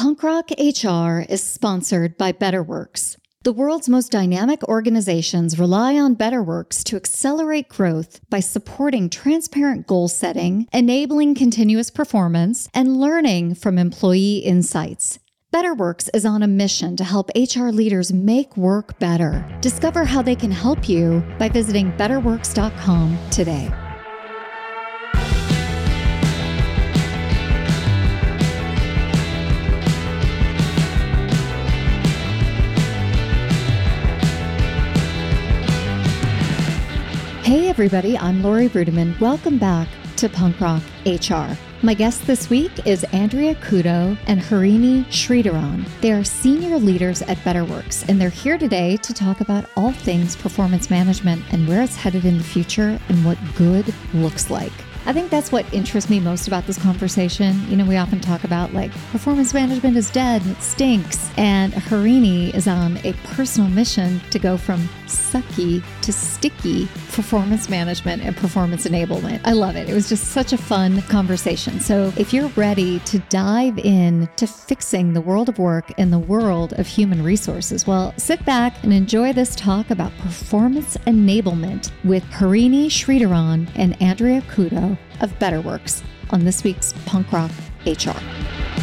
Punk Rock HR is sponsored by BetterWorks. The world's most dynamic organizations rely on BetterWorks to accelerate growth by supporting transparent goal setting, enabling continuous performance, and learning from employee insights. BetterWorks is on a mission to help HR leaders make work better. Discover how they can help you by visiting betterworks.com today. Hey, everybody, I'm Laurie Ruettimann. Welcome back to Punk Rock HR. My guest this week is Andrea Couto and Harini Sridharan. They are senior leaders at BetterWorks, and they're here today to talk about all things performance management and where it's headed in the future and what good looks like. I think that's what interests me most about this conversation. You know, we often talk about like performance management is dead it stinks. And Harini is on a personal mission to go from sucky to sticky performance management and performance enablement. I love it. It was just such a fun conversation. So if you're ready to dive in to fixing the world of work and the world of human resources, well, sit back and enjoy this talk about performance enablement with Harini Sridharan and Andrea Couto of BetterWorks on this week's Punk Rock HR.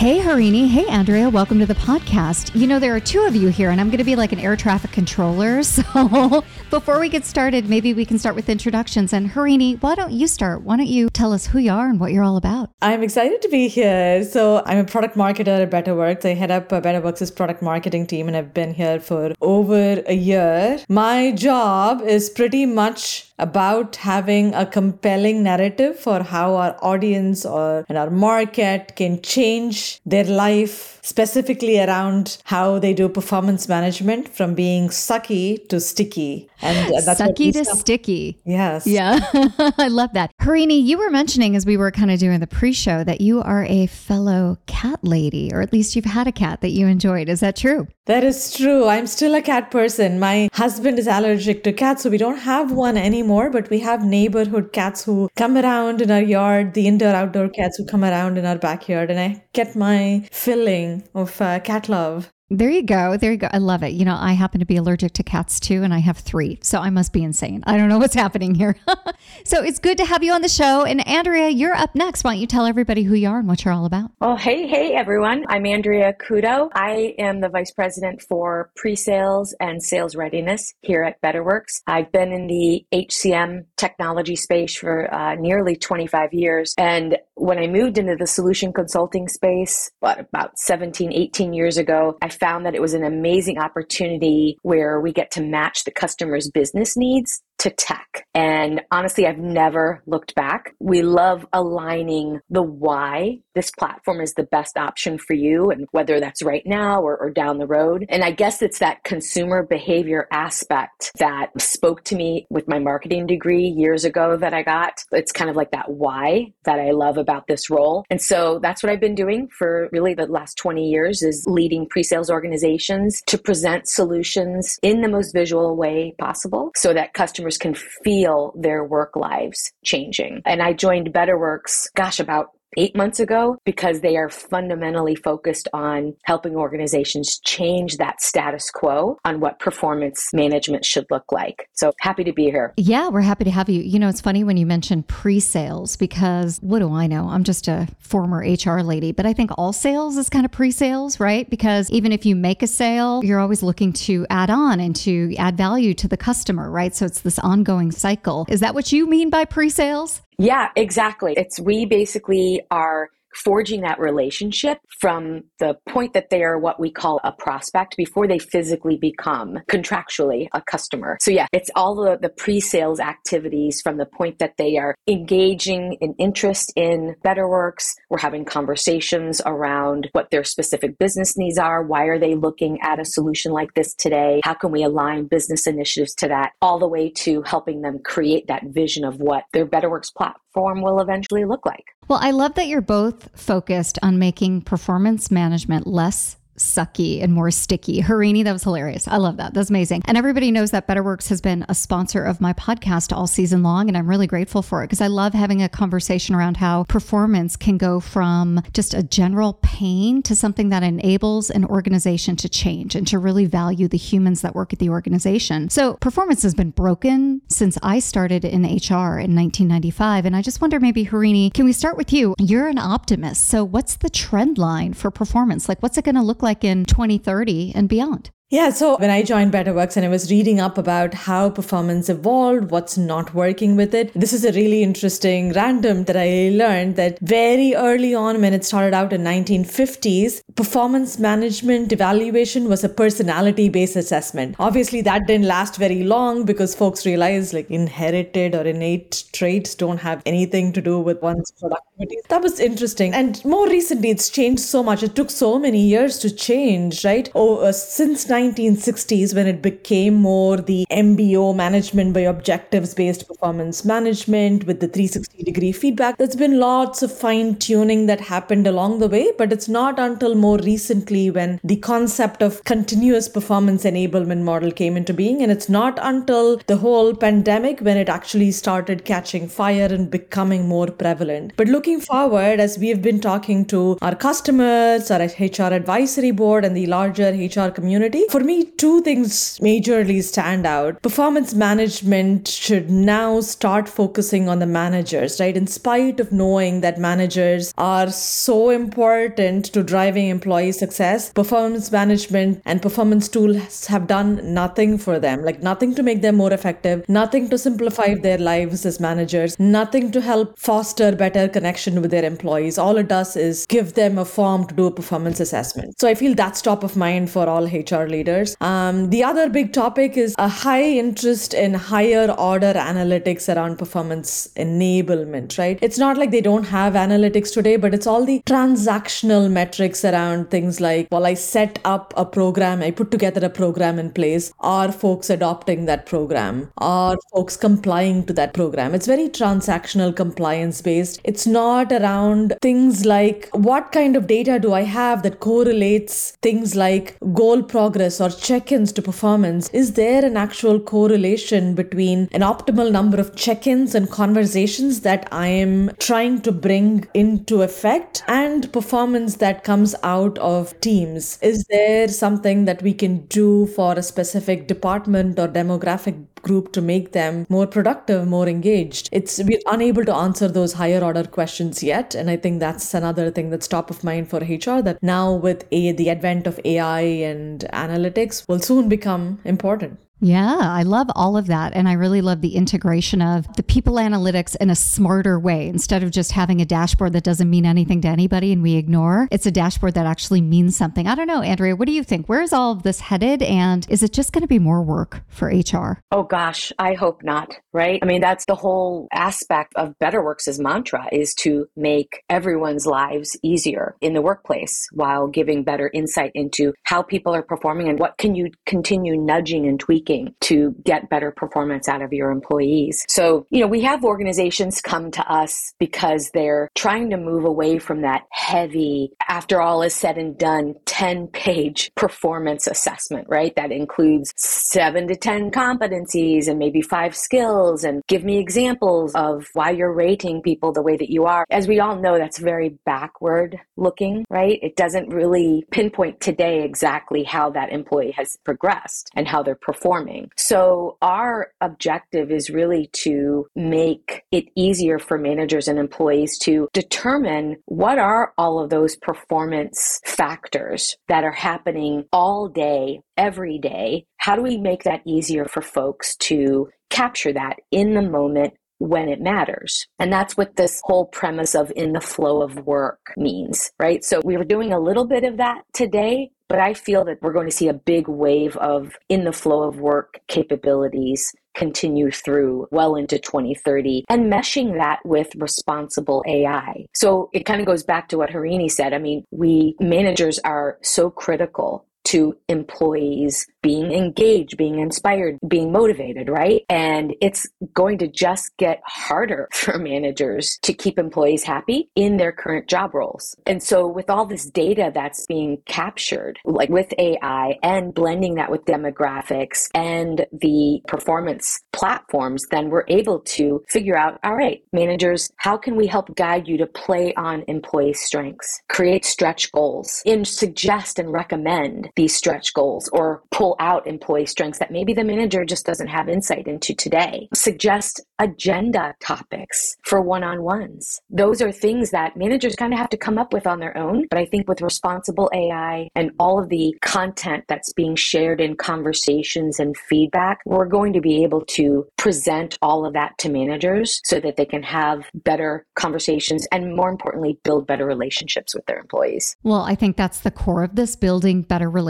Hey, Harini. Hey, Andrea. Welcome to the podcast. You know, there are two of you here, and I'm going to be like an air traffic controller. So before we get started, maybe we can start with introductions. And Harini, why don't you start? Why don't you tell us who you are and what you're all about? I'm excited to be here. So I'm a product marketer at BetterWorks. I head up uh, BetterWorks' product marketing team, and I've been here for over a year. My job is pretty much about having a compelling narrative for how our audience or and our market can change their life specifically around how they do performance management from being sucky to sticky. And uh, that's sucky to sticky. Yes. Yeah. I love that. Harini, you were mentioning as we were kind of doing the pre show that you are a fellow cat lady, or at least you've had a cat that you enjoyed. Is that true? That is true. I'm still a cat person. My husband is allergic to cats, so we don't have one anymore, but we have neighborhood cats who come around in our yard, the indoor outdoor cats who come around in our backyard, and I get my filling of uh, cat love. There you go. There you go. I love it. You know, I happen to be allergic to cats too, and I have three. So I must be insane. I don't know what's happening here. so it's good to have you on the show. And Andrea, you're up next. Why don't you tell everybody who you are and what you're all about? Well, hey, hey, everyone. I'm Andrea Couto. I am the Vice President for Pre Sales and Sales Readiness here at BetterWorks. I've been in the HCM technology space for uh, nearly 25 years. And when I moved into the solution consulting space, what, about 17, 18 years ago, I found that it was an amazing opportunity where we get to match the customer's business needs to tech. And honestly, I've never looked back. We love aligning the why this platform is the best option for you and whether that's right now or, or, down the road. And I guess it's that consumer behavior aspect that spoke to me with my marketing degree years ago that I got. It's kind of like that why that I love about this role. And so that's what I've been doing for really the last 20 years is leading pre-sales organizations to present solutions in the most visual way possible so that customers customers can feel their work lives changing. And I joined BetterWorks, gosh, about eight months ago because they are fundamentally focused on helping organizations change that status quo on what performance management should look like. So happy to be here. Yeah, we're happy to have you. You know, it's funny when you mention pre sales because what do I know? I'm just a former HR lady, but I think all sales is kind of pre sales, right? Because even if you make a sale, you're always looking to add on and to add value to the customer, right? So it's this ongoing cycle. Is that what you mean by pre sales? Yeah, exactly. It's we basically are forging that relationship from the point that they are what we call a prospect before they physically become contractually a customer. So yeah, it's all the, the pre-sales activities from the point that they are engaging in interest in BetterWorks. We're having conversations around what their specific business needs are. Why are they looking at a solution like this today? How can we align business initiatives to that? All the way to helping them create that vision of what their BetterWorks platform will eventually look like. Well, I love that you're both focused on making performance management less sucky and more sticky. Harini, that was hilarious. I love that. That's amazing. And everybody knows that BetterWorks has been a sponsor of my podcast all season long. And I'm really grateful for it because I love having a conversation around how performance can go from just a general pain to something that enables an organization to change and to really value the humans that work at the organization. So performance has been broken since I started in HR in 1995. And I just wonder maybe, Harini, can we start with you? You're an optimist. So what's the trend line for performance? Like, what's it going to look like in 2030 and beyond? Yeah, so when I joined BetterWorks and I was reading up about how performance evolved, what's not working with it, this is a really interesting random that I learned that very early on when it started out in 1950s, performance management evaluation was a personality-based assessment. Obviously, that didn't last very long because folks realized like inherited or innate traits don't have anything to do with one's productivity. That was interesting. And more recently, it's changed so much. It took so many years to change, right? Oh, uh, since 1960s when it became more the MBO management by objectives based performance management with the 360 degree feedback. There's been lots of fine tuning that happened along the way, but it's not until more recently when the concept of continuous performance enablement model came into being. And it's not until the whole pandemic when it actually started catching fire and becoming more prevalent. But looking forward, as we've been talking to our customers, our HR advisory board, and the larger HR community, for me, two things majorly stand out. Performance management should now start focusing on the managers, right? In spite of knowing that managers are so important to driving employee success, performance management and performance tools have done nothing for them, like nothing to make them more effective, nothing to simplify their lives as managers, nothing to help foster better connection with their employees. All it does is give them a form to do a performance assessment. So I feel that's top of mind for all HR leaders leaders. Um, the other big topic is a high interest in higher order analytics around performance enablement, right? It's not like they don't have analytics today, but it's all the transactional metrics around things like, well, I set up a program, I put together a program in place. Are folks adopting that program? Are folks complying to that program? It's very transactional compliance based. It's not around things like what kind of data do I have that correlates things like goal progress or check ins to performance, is there an actual correlation between an optimal number of check ins and conversations that I am trying to bring into effect and performance that comes out of teams? Is there something that we can do for a specific department or demographic group to make them more productive, more engaged? It's we're unable to answer those higher order questions yet. And I think that's another thing that's top of mind for HR that now with a, the advent of AI and analytics analytics will soon become important. Yeah, I love all of that. And I really love the integration of the people analytics in a smarter way. Instead of just having a dashboard that doesn't mean anything to anybody and we ignore, it's a dashboard that actually means something. I don't know, Andrea, what do you think? Where is all of this headed? And is it just going to be more work for HR? Oh, gosh, I hope not, right? I mean, that's the whole aspect of BetterWorks' mantra is to make everyone's lives easier in the workplace while giving better insight into how people are performing and what can you continue nudging and tweaking to get better performance out of your employees. So, you know, we have organizations come to us because they're trying to move away from that heavy, after all is said and done, 10 page performance assessment, right? That includes seven to 10 competencies and maybe five skills and give me examples of why you're rating people the way that you are. As we all know, that's very backward looking, right? It doesn't really pinpoint today exactly how that employee has progressed and how they're performing performing. So our objective is really to make it easier for managers and employees to determine what are all of those performance factors that are happening all day, every day. How do we make that easier for folks to capture that in the moment when it matters. And that's what this whole premise of in the flow of work means, right? So we were doing a little bit of that today, but I feel that we're going to see a big wave of in the flow of work capabilities continue through well into 2030 and meshing that with responsible AI. So it kind of goes back to what Harini said. I mean, we managers are so critical to employees being engaged, being inspired, being motivated, right? And it's going to just get harder for managers to keep employees happy in their current job roles. And so with all this data that's being captured, like with AI and blending that with demographics and the performance platforms, then we're able to figure out, all right, managers, how can we help guide you to play on employee strengths, create stretch goals, and suggest and recommend these stretch goals or pull out employee strengths that maybe the manager just doesn't have insight into today. Suggest agenda topics for one on ones. Those are things that managers kind of have to come up with on their own. But I think with responsible AI and all of the content that's being shared in conversations and feedback, we're going to be able to present all of that to managers so that they can have better conversations and more importantly, build better relationships with their employees. Well, I think that's the core of this building better relationships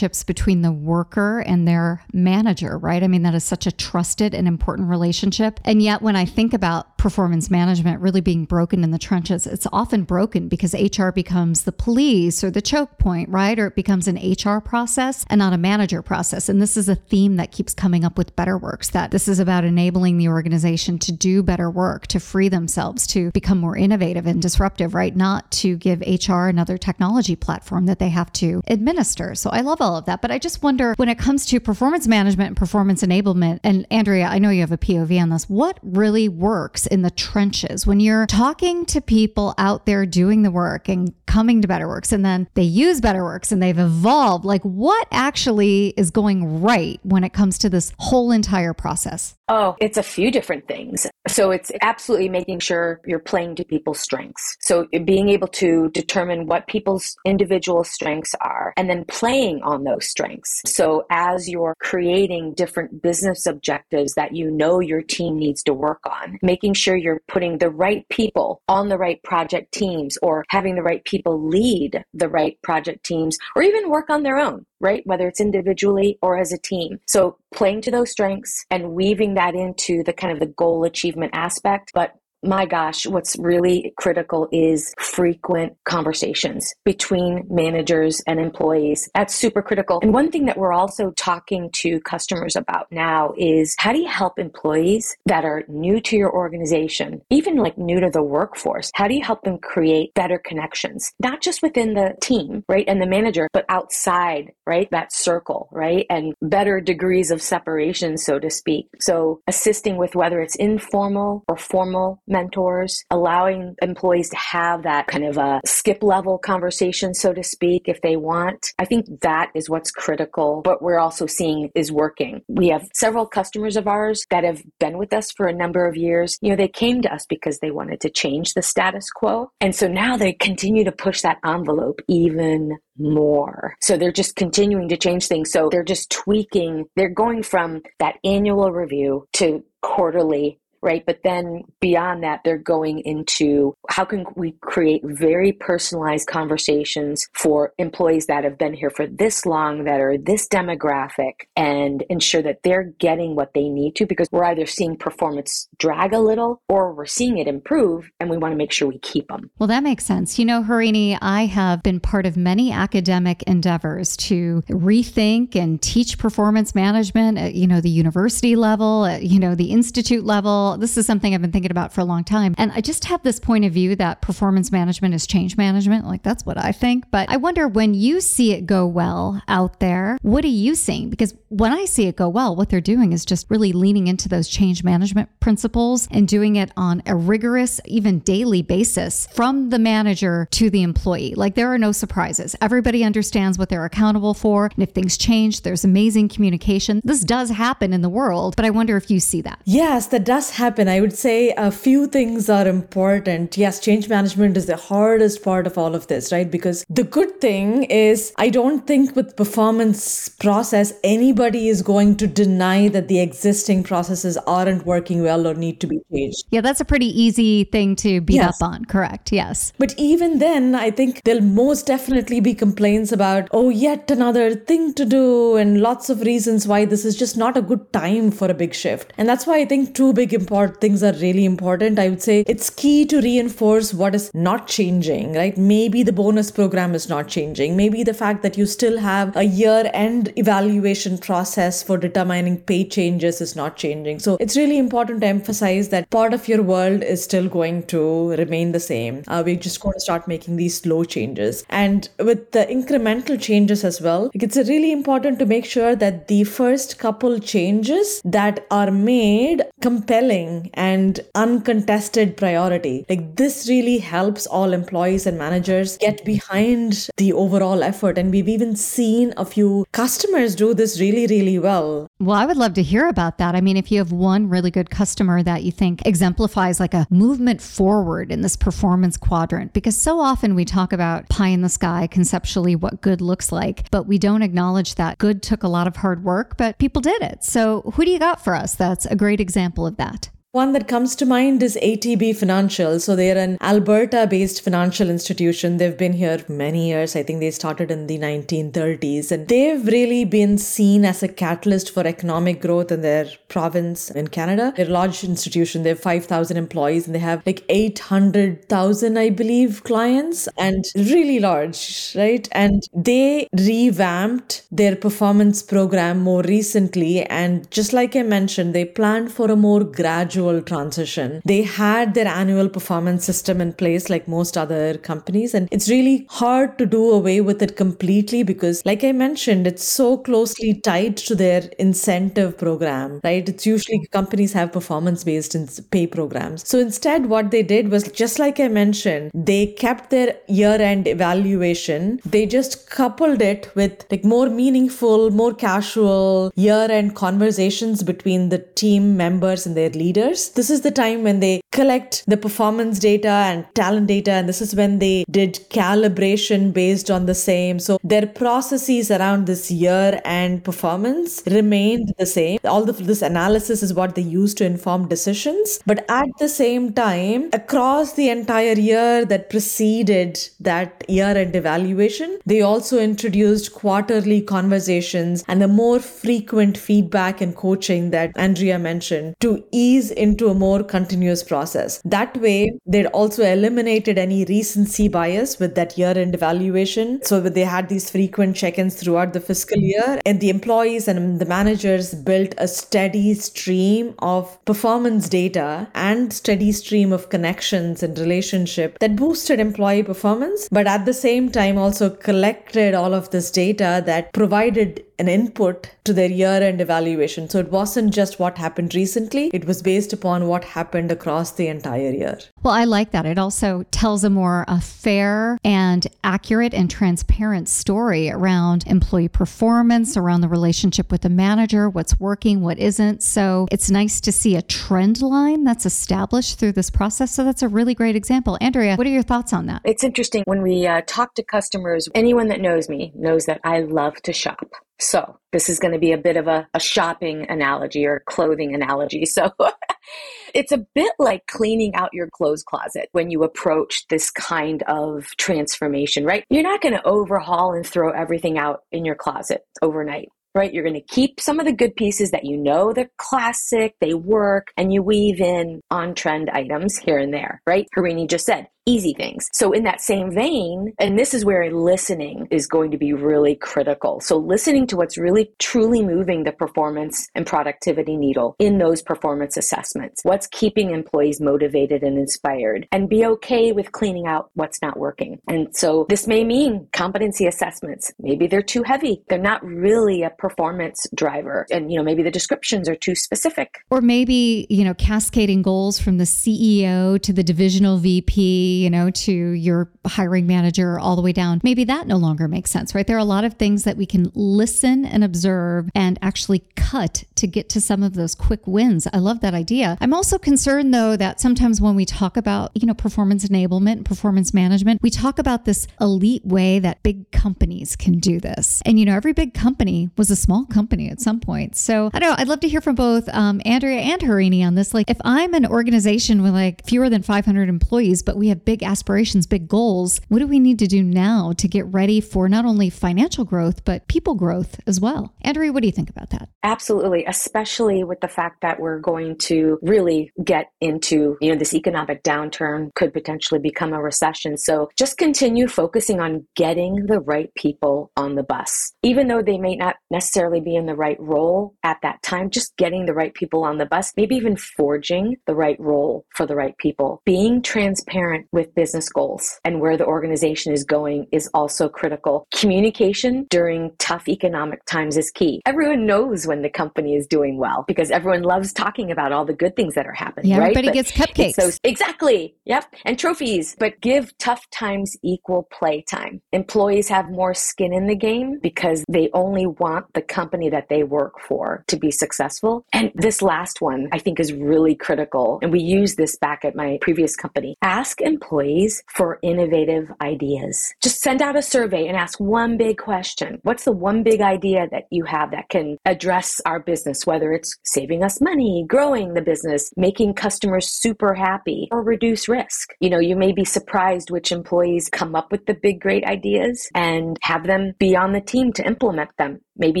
between the worker and their manager, right? I mean, that is such a trusted and important relationship. And yet, when I think about performance management really being broken in the trenches, it's often broken because HR becomes the police or the choke point, right? Or it becomes an HR process and not a manager process. And this is a theme that keeps coming up with BetterWorks that this is about enabling the organization to do better work, to free themselves, to become more innovative and disruptive, right? Not to give HR another technology platform that they have to administer. So I love all of that. But I just wonder when it comes to performance management and performance enablement, and Andrea, I know you have a POV on this, what really works in the trenches when you're talking to people out there doing the work and coming to BetterWorks and then they use BetterWorks and they've evolved? Like, what actually is going right when it comes to this whole entire process? Oh, it's a few different things. So it's absolutely making sure you're playing to people's strengths. So being able to determine what people's individual strengths are and then playing on those strengths. So as you're creating different business objectives that you know your team needs to work on, making sure you're putting the right people on the right project teams or having the right people lead the right project teams or even work on their own right? Whether it's individually or as a team. So playing to those strengths and weaving that into the kind of the goal achievement aspect, but my gosh, what's really critical is frequent conversations between managers and employees. That's super critical. And one thing that we're also talking to customers about now is how do you help employees that are new to your organization, even like new to the workforce? How do you help them create better connections, not just within the team, right? And the manager, but outside, right? That circle, right? And better degrees of separation, so to speak. So assisting with whether it's informal or formal mentors, allowing employees to have that kind of a skip level conversation, so to speak, if they want. I think that is what's critical. What we're also seeing is working. We have several customers of ours that have been with us for a number of years. You know, they came to us because they wanted to change the status quo. And so now they continue to push that envelope even more. So they're just continuing to change things. So they're just tweaking. They're going from that annual review to quarterly right? But then beyond that, they're going into how can we create very personalized conversations for employees that have been here for this long, that are this demographic, and ensure that they're getting what they need to because we're either seeing performance drag a little or we're seeing it improve and we want to make sure we keep them. Well, that makes sense. You know, Harini, I have been part of many academic endeavors to rethink and teach performance management at, you know, the university level, at, you know, the institute level this is something I've been thinking about for a long time. And I just have this point of view that performance management is change management. Like that's what I think. But I wonder when you see it go well out there, what are you seeing? Because when I see it go well, what they're doing is just really leaning into those change management principles and doing it on a rigorous, even daily basis from the manager to the employee. Like there are no surprises. Everybody understands what they're accountable for. And if things change, there's amazing communication. This does happen in the world, but I wonder if you see that. Yes, that does happen. I would say a few things are important. Yes, change management is the hardest part of all of this, right? Because the good thing is, I don't think with performance process, anybody is going to deny that the existing processes aren't working well or need to be changed. Yeah, that's a pretty easy thing to beat yes. up on, correct? Yes. But even then, I think there'll most definitely be complaints about, oh, yet another thing to do, and lots of reasons why this is just not a good time for a big shift. And that's why I think two big important things are really important, I would say it's key to reinforce what is not changing, right? Maybe the bonus program is not changing. Maybe the fact that you still have a year end evaluation process for determining pay changes is not changing. So it's really important to emphasize that part of your world is still going to remain the same. Uh, we're just going to start making these slow changes. And with the incremental changes as well, it's really important to make sure that the first couple changes that are made compelling and uncontested priority. Like this really helps all employees and managers get behind the overall effort. And we've even seen a few customers do this really, really well. Well, I would love to hear about that. I mean, if you have one really good customer that you think exemplifies like a movement forward in this performance quadrant, because so often we talk about pie in the sky conceptually what good looks like, but we don't acknowledge that good took a lot of hard work, but people did it. So, who do you got for us that's a great example of that? One that comes to mind is ATB Financial. So they're an Alberta based financial institution. They've been here many years. I think they started in the 1930s. And they've really been seen as a catalyst for economic growth in their province in Canada. They're a large institution. They have 5,000 employees and they have like 800,000, I believe, clients and really large, right? And they revamped their performance program more recently. And just like I mentioned, they planned for a more gradual gradual transition. They had their annual performance system in place like most other companies, and it's really hard to do away with it completely because, like I mentioned, it's so closely tied to their incentive program, right? It's usually companies have performance based pay programs. So instead, what they did was just like I mentioned, they kept their year end evaluation, they just coupled it with like more meaningful, more casual year end conversations between the team members and their leaders this is the time when they collect the performance data and talent data, and this is when they did calibration based on the same. So their processes around this year and performance remained the same. All of this analysis is what they use to inform decisions. But at the same time, across the entire year that preceded that year end evaluation, they also introduced quarterly conversations and the more frequent feedback and coaching that Andrea mentioned to ease into a more continuous process. That way, they'd also eliminated any recency bias with that year end evaluation. So they had these frequent check ins throughout the fiscal year, and the employees and the managers built a steady stream of performance data and steady stream of connections and relationship that boosted employee performance, but at the same time also collected all of this data that provided an input to their year end evaluation. So it wasn't just what happened recently, it was based upon what happened across the entire year. Well, I like that. It also tells a more a fair and accurate and transparent story around employee performance, around the relationship with the manager, what's working, what isn't. So it's nice to see a trend line that's established through this process. So that's a really great example. Andrea, what are your thoughts on that? It's interesting when we uh, talk to customers, anyone that knows me knows that I love to shop. So this is going to be a bit of a, a shopping analogy or clothing analogy. So it's a bit like cleaning out your clothes closet when you approach this kind of transformation, right? You're not going to overhaul and throw everything out in your closet overnight right? You're going to keep some of the good pieces that you know they're classic, they work, and you weave in on trend items here and there, right? Harini just said easy things. So, in that same vein, and this is where listening is going to be really critical. So, listening to what's really truly moving the performance and productivity needle in those performance assessments. What's keeping employees motivated and inspired, and be okay with cleaning out what's not working. And so, this may mean competency assessments. Maybe they're too heavy, they're not really a performance driver. And, you know, maybe the descriptions are too specific. Or maybe, you know, cascading goals from the CEO to the divisional VP you know, to your hiring manager all the way down, maybe that no longer makes sense, right? There are a lot of things that we can listen and observe and actually cut to get to some of those quick wins. I love that idea. I'm also concerned though that sometimes when we talk about, you know, performance enablement and performance management, we talk about this elite way that big companies can do this. And, you know, every big company was a small company at some point. So I don't know. I'd love to hear from both um, Andrea and Harini on this. Like, if I'm an organization with like fewer than 500 employees, but we have big aspirations, big goals. What do we need to do now to get ready for not only financial growth, but people growth as well? Andrea, what do you think about that? Absolutely, especially with the fact that we're going to really get into, you know, this economic downturn could potentially become a recession. So just continue focusing on getting the right people on the bus. Even though they may not necessarily be in the right role at that time, just getting the right people on the bus, maybe even forging the right role for the right people. Being transparent with business goals and where the organization is going is also critical. Communication during tough economic times is key. Everyone knows when the company is doing well because everyone loves talking about all the good things that are happening. Yeah, right? everybody but gets cupcakes. So, exactly. Yep. And trophies. But give tough times equal play time. Employees have more skin in the game because they only want the company that they work for to be successful. And this last one I think is really critical. And we use this back at my previous company. Ask employees for innovative ideas. Just send out a survey and ask one big question. What's the one big idea that you have that can address our business, whether it's saving us money, growing the business, making customers super happy, or reduce risk? You know, you may be surprised which employees come up with the big, great ideas and have them be on the team to implement them maybe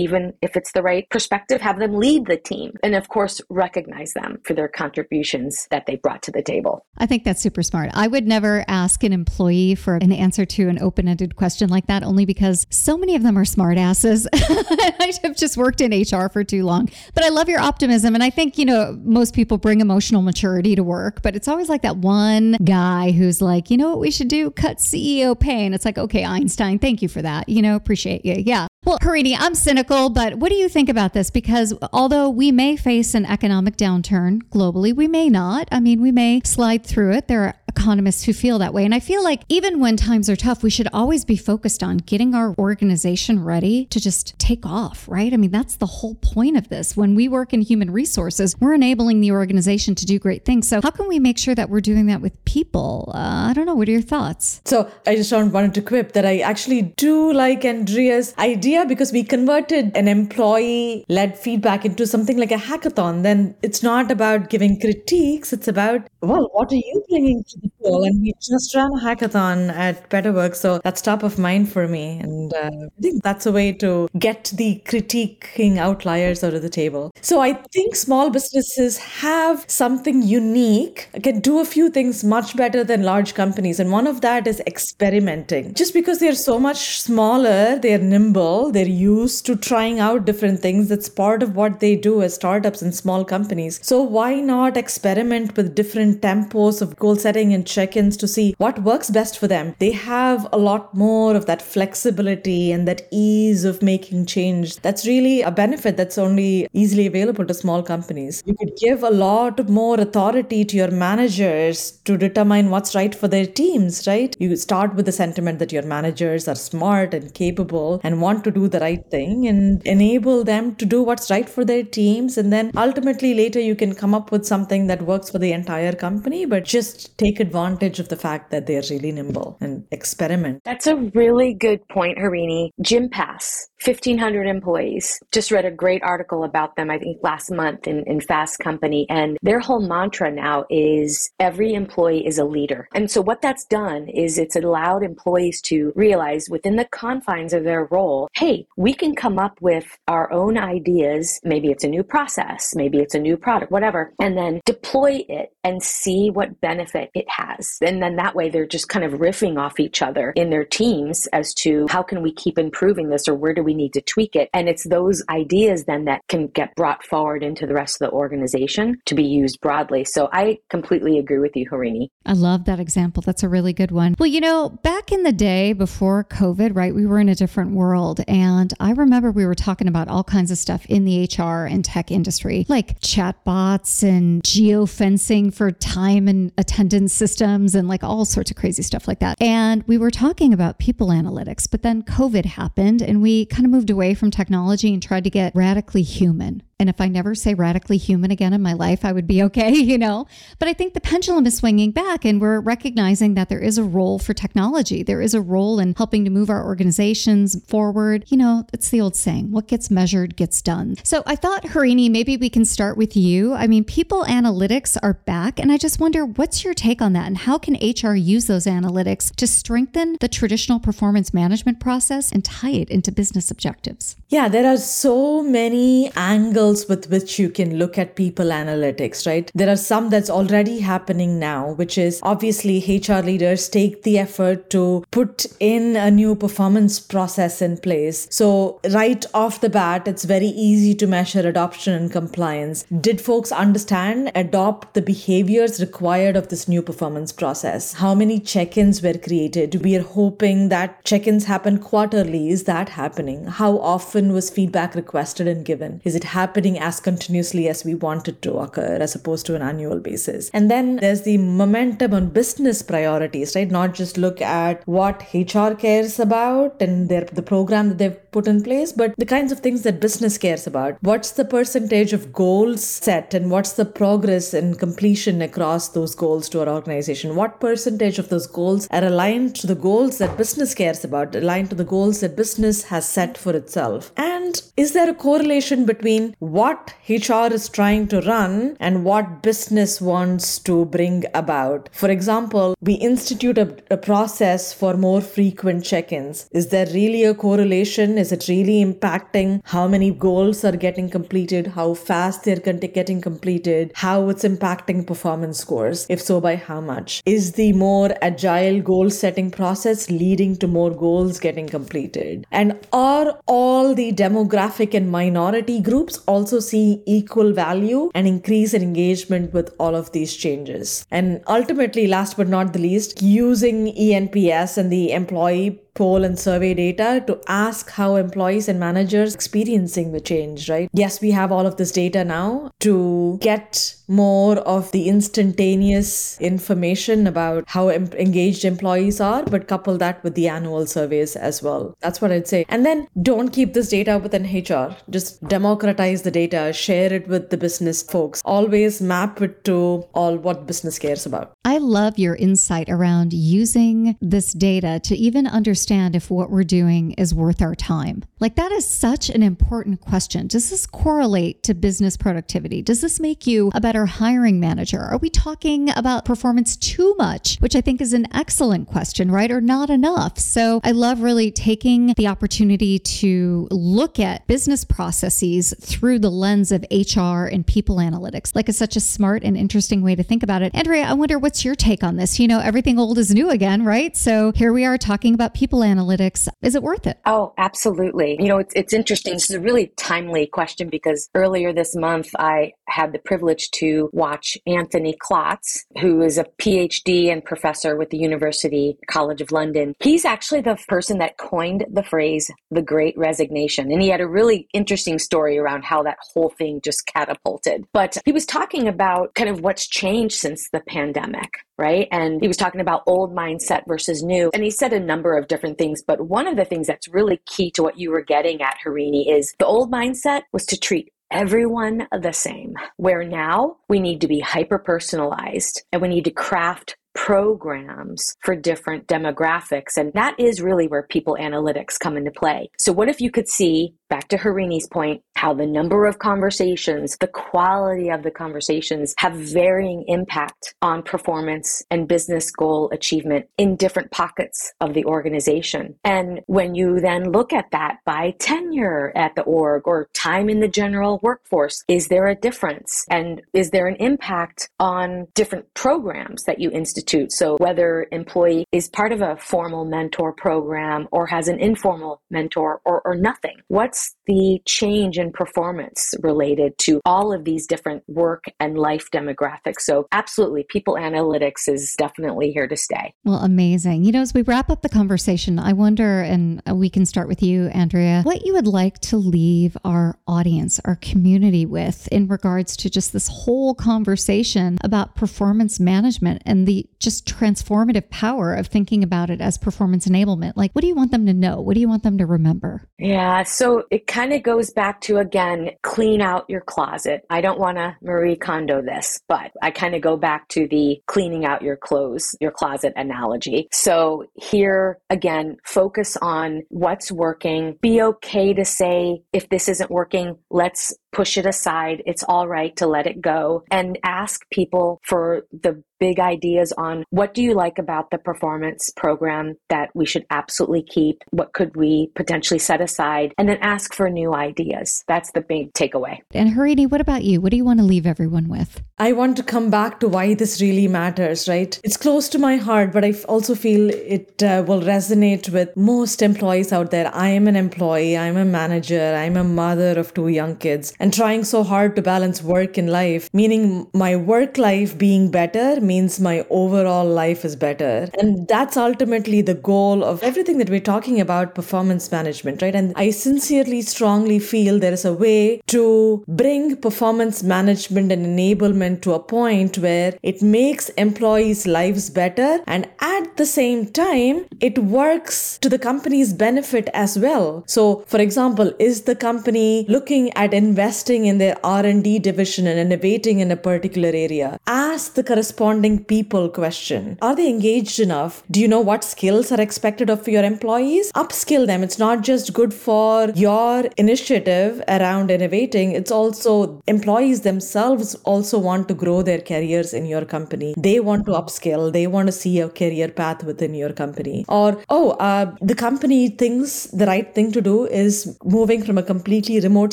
even if it's the right perspective, have them lead the team. And of course, recognize them for their contributions that they brought to the table. I think that's super smart. I would never ask an employee for an answer to an open ended question like that, only because so many of them are smartasses. I have just worked in HR for too long. But I love your optimism. And I think, you know, most people bring emotional maturity to work, but it's always like that one guy who's like, you know what we should do? Cut CEO pay. And it's like, okay, Einstein, thank you for that. You know, appreciate you. Yeah. Well, Harini, I'm cynical, but what do you think about this? Because although we may face an economic downturn globally, we may not. I mean, we may slide through it. There are economists who feel that way. And I feel like even when times are tough, we should always be focused on getting our organization ready to just take off, right? I mean, that's the whole point of this. When we work in human resources, we're enabling the organization to do great things. So, how can we make sure that we're doing that with people? Uh, I don't know. What are your thoughts? So, I just wanted to quip that I actually do like Andrea's idea because we converted an employee led feedback into something like a hackathon. Then it's not about giving critiques, it's about, well, what are you bringing to the And we just ran a hackathon at BetterWorks. So that's top of mind for me. And uh, I think that's a way to get the critiquing outliers out of the table. So I think small businesses have something unique, can do a few things much better than large companies. And one of that is experimenting. Just because they're so much smaller, they're nimble, they're used to trying out different things. That's part of what they do as startups and small companies. So why not experiment with different tempos of goal setting and check ins to see what works best for them. They have a lot more of that flexibility and that ease of making change. That's really a benefit that's only easily available to small companies. You could give a lot more authority to your managers to determine what's right for their teams, right? You start with the sentiment that your managers are smart and capable and want to do the right thing and enable them to do what's right for their teams. And then ultimately, later, you can come up with something that works for the entire company, but just take advantage of the fact that they're really nimble and experiment. That's a really good point, Harini. Gympass 1,500 employees. Just read a great article about them, I think last month in, in Fast Company. And their whole mantra now is every employee is a leader. And so what that's done is it's allowed employees to realize within the confines of their role, hey, we can come up with our own ideas. Maybe it's a new process, maybe it's a new product, whatever, and then deploy it and see what benefit it has. And then that way they're just kind of riffing off each other in their teams as to how can we keep improving this or where do we need to tweak it. And it's those ideas then that can get brought forward into the rest of the organization to be used broadly. So I completely agree with you, Harini. I love that example. That's a really good one. Well, you know, back in the day before COVID, right, we were in a different world. And I remember we were talking about all kinds of stuff in the HR and tech industry, like chatbots and geofencing for time and attendance systems and like all sorts of crazy stuff like that. And we were talking about people analytics, but then COVID happened and we kind of moved away from technology and tried to get radically human. And if I never say radically human again in my life, I would be okay, you know? But I think the pendulum is swinging back and we're recognizing that there is a role for technology. There is a role in helping to move our organizations forward. You know, it's the old saying what gets measured gets done. So I thought, Harini, maybe we can start with you. I mean, people analytics are back. And I just wonder what's your take on that? And how can HR use those analytics to strengthen the traditional performance management process and tie it into business objectives? Yeah, there are so many angles with which you can look at people analytics, right? There are some that's already happening now, which is obviously HR leaders take the effort to put in a new performance process in place. So, right off the bat, it's very easy to measure adoption and compliance. Did folks understand, adopt the behaviors required of this new performance process? How many check ins were created? We are hoping that check ins happen quarterly. Is that happening? How often? often was feedback requested and given? Is it happening as continuously as we want it to occur as opposed to an annual basis? And then there's the momentum on business priorities, right? Not just look at what HR cares about and their the program that they've put in place, but the kinds of things that business cares about. What's the percentage of goals set and what's the progress and completion across those goals to our organization? What percentage of those goals are aligned to the goals that business cares about, aligned to the goals that business has set for itself? And is there a correlation between what HR is trying to run and what business wants to bring about? For example, we institute a, a process for more frequent check ins. Is there really a correlation? Is it really impacting how many goals are getting completed, how fast they're getting completed, how it's impacting performance scores? If so, by how much? Is the more agile goal setting process leading to more goals getting completed? And are all the demographic and minority groups also see equal value and increase in engagement with all of these changes. And ultimately, last but not the least, using ENPS and the employee poll and survey data to ask how employees and managers experiencing the change, right? Yes, we have all of this data now to get more of the instantaneous information about how em- engaged employees are, but couple that with the annual surveys as well. That's what I'd say. And then don't keep this data within HR. Just democratize the data, share it with the business folks. Always map it to all what business cares about. I love your insight around using this data to even understand understand if what we're doing is worth our time? Like, that is such an important question. Does this correlate to business productivity? Does this make you a better hiring manager? Are we talking about performance too much, which I think is an excellent question, right? Or not enough? So, I love really taking the opportunity to look at business processes through the lens of HR and people analytics. Like, it's such a smart and interesting way to think about it. Andrea, I wonder what's your take on this? You know, everything old is new again, right? So, here we are talking about people analytics. Is it worth it? Oh, absolutely. You know, it's, it's interesting. This is a really timely question because earlier this month, I had the privilege to watch Anthony Klotz, who is a PhD and professor with the University College of London. He's actually the person that coined the phrase the great resignation. And he had a really interesting story around how that whole thing just catapulted. But he was talking about kind of what's changed since the pandemic right? And he was talking about old mindset versus new. And he said a number of different things. But one of the things that's really key to what you were getting at, Harini, is the old mindset was to treat everyone the same, where now we need to be hyper personalized and we need to craft programs for different demographics. And that is really where people analytics come into play. So, what if you could see, back to Harini's point, how the number of conversations, the quality of the conversations have varying impact on performance and business goal achievement in different pockets of the organization. And when you then look at that by tenure at the org or time in the general workforce, is there a difference? And is there an impact on different programs that you institute? So whether employee is part of a formal mentor program or has an informal mentor or, or nothing, what's the change in performance related to all of these different work and life demographics? So absolutely, people analytics is definitely here to stay. Well, amazing. You know, as we wrap up the conversation, I wonder, and we can start with you, Andrea, what you would like to leave our audience, our community with in regards to just this whole conversation about performance management and the just transformative power of thinking about it as performance enablement. Like, what do you want them to know? What do you want them to remember? Yeah. So it kind of goes back to again, clean out your closet. I don't want to Marie Kondo this, but I kind of go back to the cleaning out your clothes, your closet analogy. So here again, focus on what's working. Be okay to say, if this isn't working, let's push it aside. It's all right to let it go and ask people for the big ideas on what do you like about the performance program that we should absolutely keep? What could we potentially set aside? And then ask for new ideas. That's the big takeaway. And Harini, what about you? What do you want to leave everyone with? I want to come back to why this really matters, right? It's close to my heart, but I also feel it uh, will resonate with most employees out there. I am an employee, I'm a manager, I'm a mother of two young kids, and trying so hard to balance work and life, meaning my work life being better means my overall life is better. And that's ultimately the goal of everything that we're talking about performance management, right? And I sincerely, strongly feel there is a way to bring performance management and enablement to a point where it makes employees' lives better and at the same time, it works to the company's benefit as well. So, for example, is the company looking at investing in their R&D division and innovating in a particular area? Ask the corresponding people question. Are they engaged enough? Do you know what skills are expected of your employees? Upskill them. It's not just good for your initiative around innovating, it's also employees themselves also want to grow their careers in your company. They want to upskill, they want to see a career path within your company. Or, oh, uh, the company thinks the right thing to do is moving from a completely remote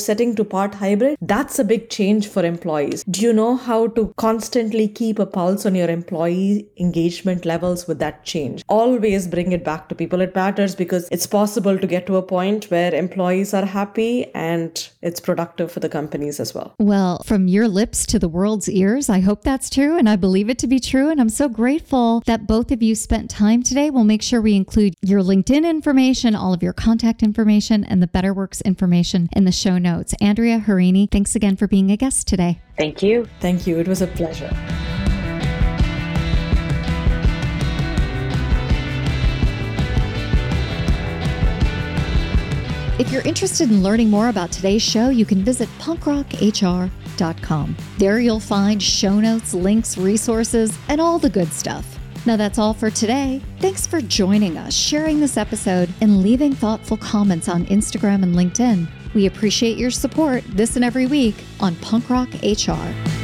setting to part hybrid. That's a big change for employees. Do you know how to constantly keep a pulse on your employee engagement levels with that change? Always bring it back to people. It matters because it's possible to get to a point where employees are happy and it's productive for the companies as well. Well, from your lips to the world's ears, I hope that's true and I believe it to be true. And I'm so grateful that both of you spent time today. We'll make sure we include your LinkedIn information, all of your contact information, and the BetterWorks information in the show notes. Andrea Harini, thanks again for being a guest today. Thank you. Thank you. It was a pleasure. If you're interested in learning more about today's show, you can visit punkrockhr.com. There you'll find show notes, links, resources, and all the good stuff. Now that's all for today. Thanks for joining us, sharing this episode, and leaving thoughtful comments on Instagram and LinkedIn. We appreciate your support this and every week on Punk Rock HR.